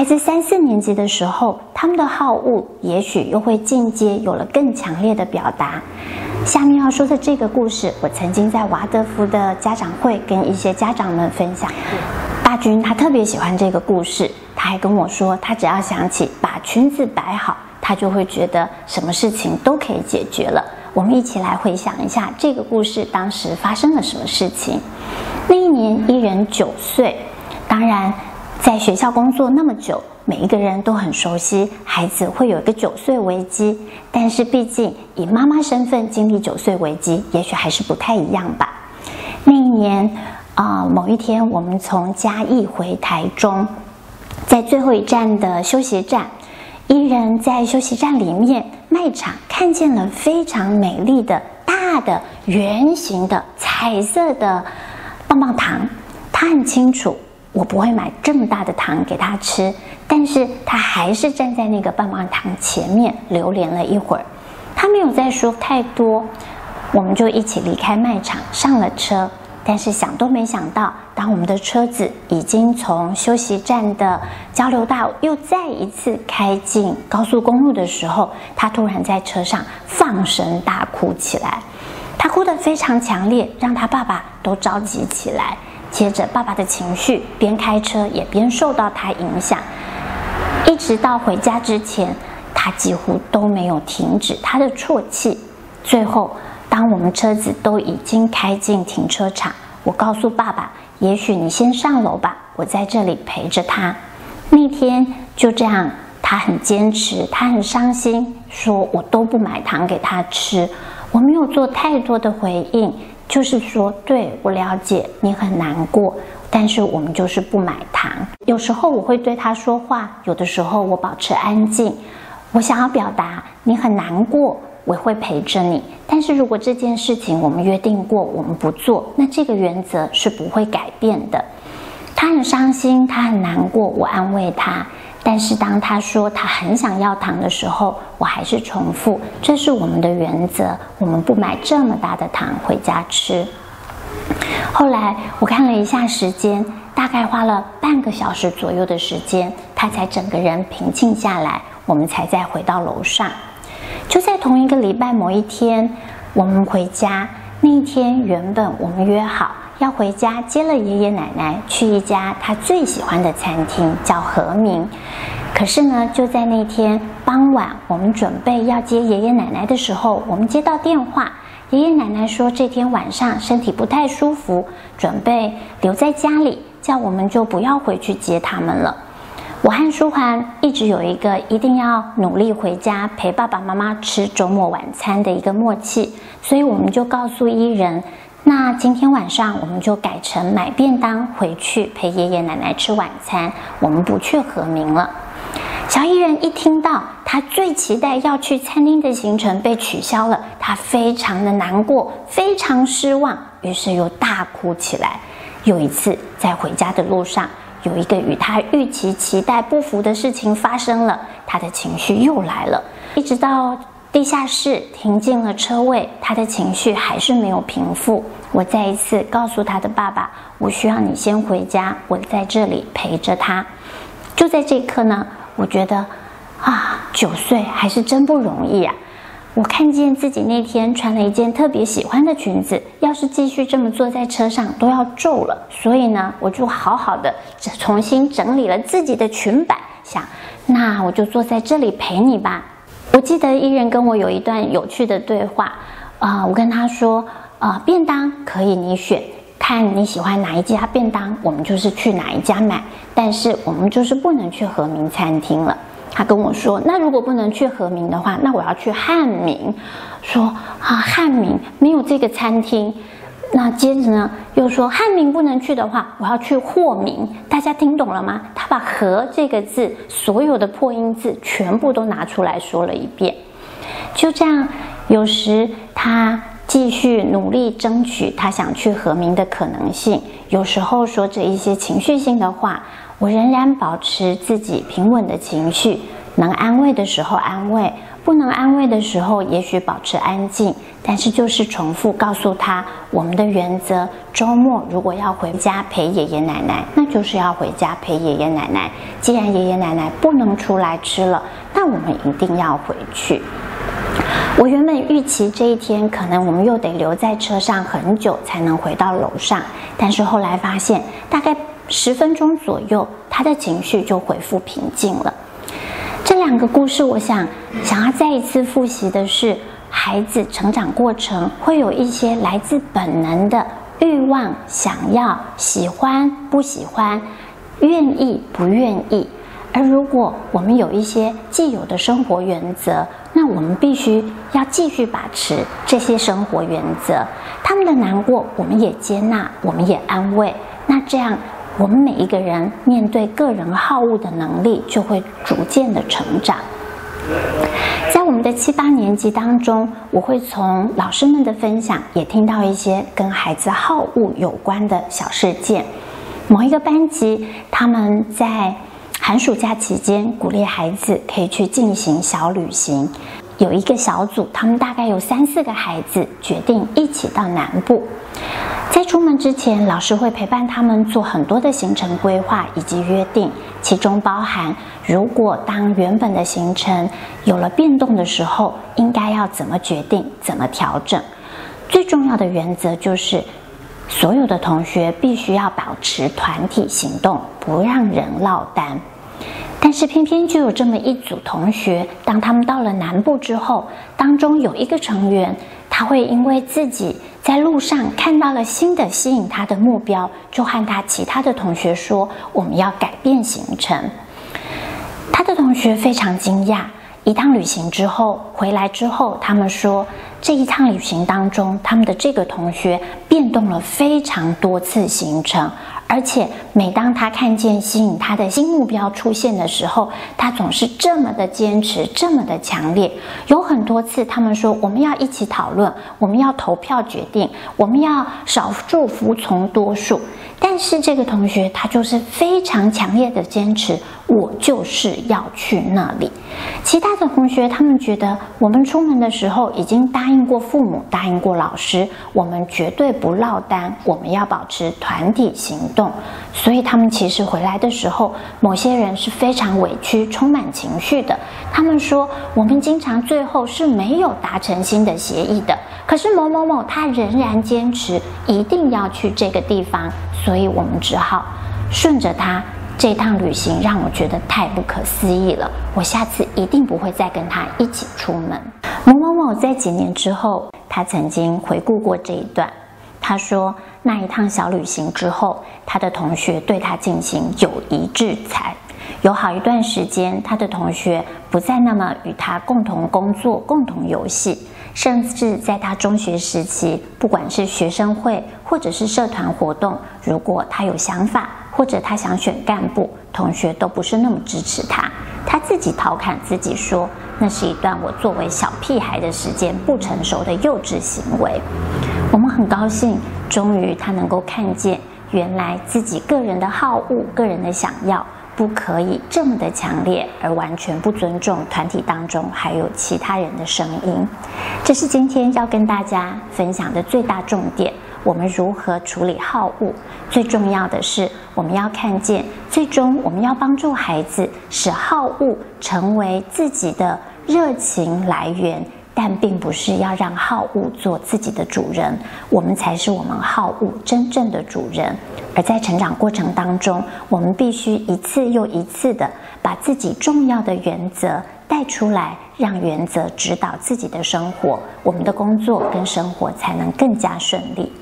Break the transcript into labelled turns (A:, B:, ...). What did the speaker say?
A: 孩子三四年级的时候，他们的好恶也许又会进阶，有了更强烈的表达。下面要说的这个故事，我曾经在华德福的家长会跟一些家长们分享。大军他特别喜欢这个故事，他还跟我说，他只要想起把裙子摆好，他就会觉得什么事情都可以解决了。我们一起来回想一下这个故事当时发生了什么事情。那一年，伊人九岁，当然。在学校工作那么久，每一个人都很熟悉孩子会有一个九岁危机。但是毕竟以妈妈身份经历九岁危机，也许还是不太一样吧。那一年啊、某一天我们从嘉义回台中，在最后一站的休息站，伊人在休息站里面卖场看见了非常美丽的大的圆形的彩色的棒棒糖，他很清楚。我不会买这么大的糖给他吃，但是他还是站在那个棒棒糖前面流连了一会儿，他没有再说太多，我们就一起离开卖场，上了车。但是想都没想到，当我们的车子已经从休息站的交流道又再一次开进高速公路的时候，他突然在车上放声大哭起来，他哭得非常强烈，让他爸爸都着急起来。接着，爸爸的情绪边开车也边受到他影响，一直到回家之前，他几乎都没有停止他的啜泣。最后，当我们车子都已经开进停车场，我告诉爸爸：“也许你先上楼吧，我在这里陪着他。”那天就这样，他很坚持，他很伤心，说我都不买糖给他吃。我没有做太多的回应。就是说，对，我了解你很难过，但是我们就是不买糖。有时候我会对他说话，有的时候我保持安静。我想要表达你很难过，我会陪着你。但是如果这件事情我们约定过，我们不做，那这个原则是不会改变的。他很伤心，他很难过，我安慰他。但是当他说他很想要糖的时候，我还是重复，这是我们的原则，我们不买这么大的糖回家吃。后来我看了一下时间，大概花了半个小时左右的时间，他才整个人平静下来，我们才再回到楼上。就在同一个礼拜某一天，我们回家，那一天原本我们约好。要回家接了爷爷奶奶去一家他最喜欢的餐厅，叫和明。可是呢，就在那天傍晚，我们准备要接爷爷奶奶的时候，我们接到电话，爷爷奶奶说这天晚上身体不太舒服，准备留在家里，叫我们就不要回去接他们了。我和舒桓一直有一个一定要努力回家陪爸爸妈妈吃周末晚餐的一个默契，所以我们就告诉伊人。那今天晚上我们就改成买便当回去陪爷爷奶奶吃晚餐，我们不去和明了。小伊人一听到他最期待要去餐厅的行程被取消了，他非常的难过，非常失望，于是又大哭起来。有一次在回家的路上，有一个与他预期期待不符的事情发生了，他的情绪又来了，一直到。地下室停进了车位，他的情绪还是没有平复。我再一次告诉他的爸爸：“我需要你先回家，我在这里陪着他。”就在这一刻呢，我觉得啊，九岁还是真不容易啊！我看见自己那天穿了一件特别喜欢的裙子，要是继续这么坐在车上都要皱了。所以呢，我就好好的重新整理了自己的裙摆，想，那我就坐在这里陪你吧。我记得伊人跟我有一段有趣的对话，啊、我跟他说，啊、便当可以你选，看你喜欢哪一家便当，我们就是去哪一家买，但是我们就是不能去和明餐厅了。他跟我说，那如果不能去和明的话，那我要去汉民，说啊，汉民没有这个餐厅。那接着呢，又说汉民不能去的话，我要去霍民。大家听懂了吗？他把“和”这个字所有的破音字全部都拿出来说了一遍。就这样，有时他继续努力争取他想去和民的可能性，有时候说着一些情绪性的话，我仍然保持自己平稳的情绪，能安慰的时候安慰，不能安慰的时候，也许保持安静，但是就是重复告诉他我们的原则：周末如果要回家陪爷爷奶奶，那就是要回家陪爷爷奶奶。既然爷爷奶奶不能出来吃了，那我们一定要回去。我原本预期这一天可能我们又得留在车上很久才能回到楼上，但是后来发现大概十分钟左右，他的情绪就恢复平静了。这两个故事，我想想要再一次复习的是，孩子成长过程会有一些来自本能的欲望、想要、喜欢、不喜欢、愿意、不愿意。而如果我们有一些既有的生活原则，那我们必须要继续把持这些生活原则。他们的难过，我们也接纳，我们也安慰。那这样。我们每一个人面对个人好恶的能力就会逐渐的成长。在我们的七八年级当中，我会从老师们的分享也听到一些跟孩子好恶有关的小事件。某一个班级，他们在寒暑假期间鼓励孩子可以去进行小旅行。有一个小组，他们大概有三四个孩子决定一起到南部。在出门之前，老师会陪伴他们做很多的行程规划以及约定，其中包含如果当原本的行程有了变动的时候，应该要怎么决定、怎么调整。最重要的原则就是，所有的同学必须要保持团体行动，不让人落单。但是偏偏就有这么一组同学，当他们到了南部之后，当中有一个成员，他会因为自己在路上看到了新的吸引他的目标，就和他其他的同学说：“我们要改变行程。”他的同学非常惊讶。一趟旅行之后回来之后，他们说这一趟旅行当中，他们的这个同学变动了非常多次行程，而且每当他看见吸引他的新目标出现的时候，他总是这么的坚持，这么的强烈。有很多次，他们说我们要一起讨论，我们要投票决定，我们要少数服从多数。但是这个同学他就是非常强烈的坚持，我就是要去那里。其他的同学他们觉得，我们出门的时候已经答应过父母，答应过老师，我们绝对不落单，我们要保持团体行动。所以他们其实回来的时候，某些人是非常委屈、充满情绪的。他们说，我们经常最后是没有达成新的协议的。可是某某某他仍然坚持一定要去这个地方，所以我们只好顺着他。这趟旅行让我觉得太不可思议了，我下次一定不会再跟他一起出门。某某某在几年之后，他曾经回顾过这一段，他说那一趟小旅行之后，他的同学对他进行友谊制裁，有好一段时间，他的同学不再那么与他共同工作、共同游戏。甚至在他中学时期，不管是学生会或者是社团活动，如果他有想法或者他想选干部，同学都不是那么支持他。他自己调侃自己说：“那是一段我作为小屁孩的时间，不成熟的幼稚行为。”我们很高兴，终于他能够看见，原来自己个人的好恶、个人的想要。不可以这么的强烈，而完全不尊重团体当中还有其他人的声音。这是今天要跟大家分享的最大重点。我们如何处理好恶？最重要的是，我们要看见，最终我们要帮助孩子，使好恶成为自己的热情来源。但并不是要让好物做自己的主人，我们才是我们好物真正的主人。而在成长过程当中，我们必须一次又一次的把自己重要的原则带出来，让原则指导自己的生活，我们的工作跟生活才能更加顺利。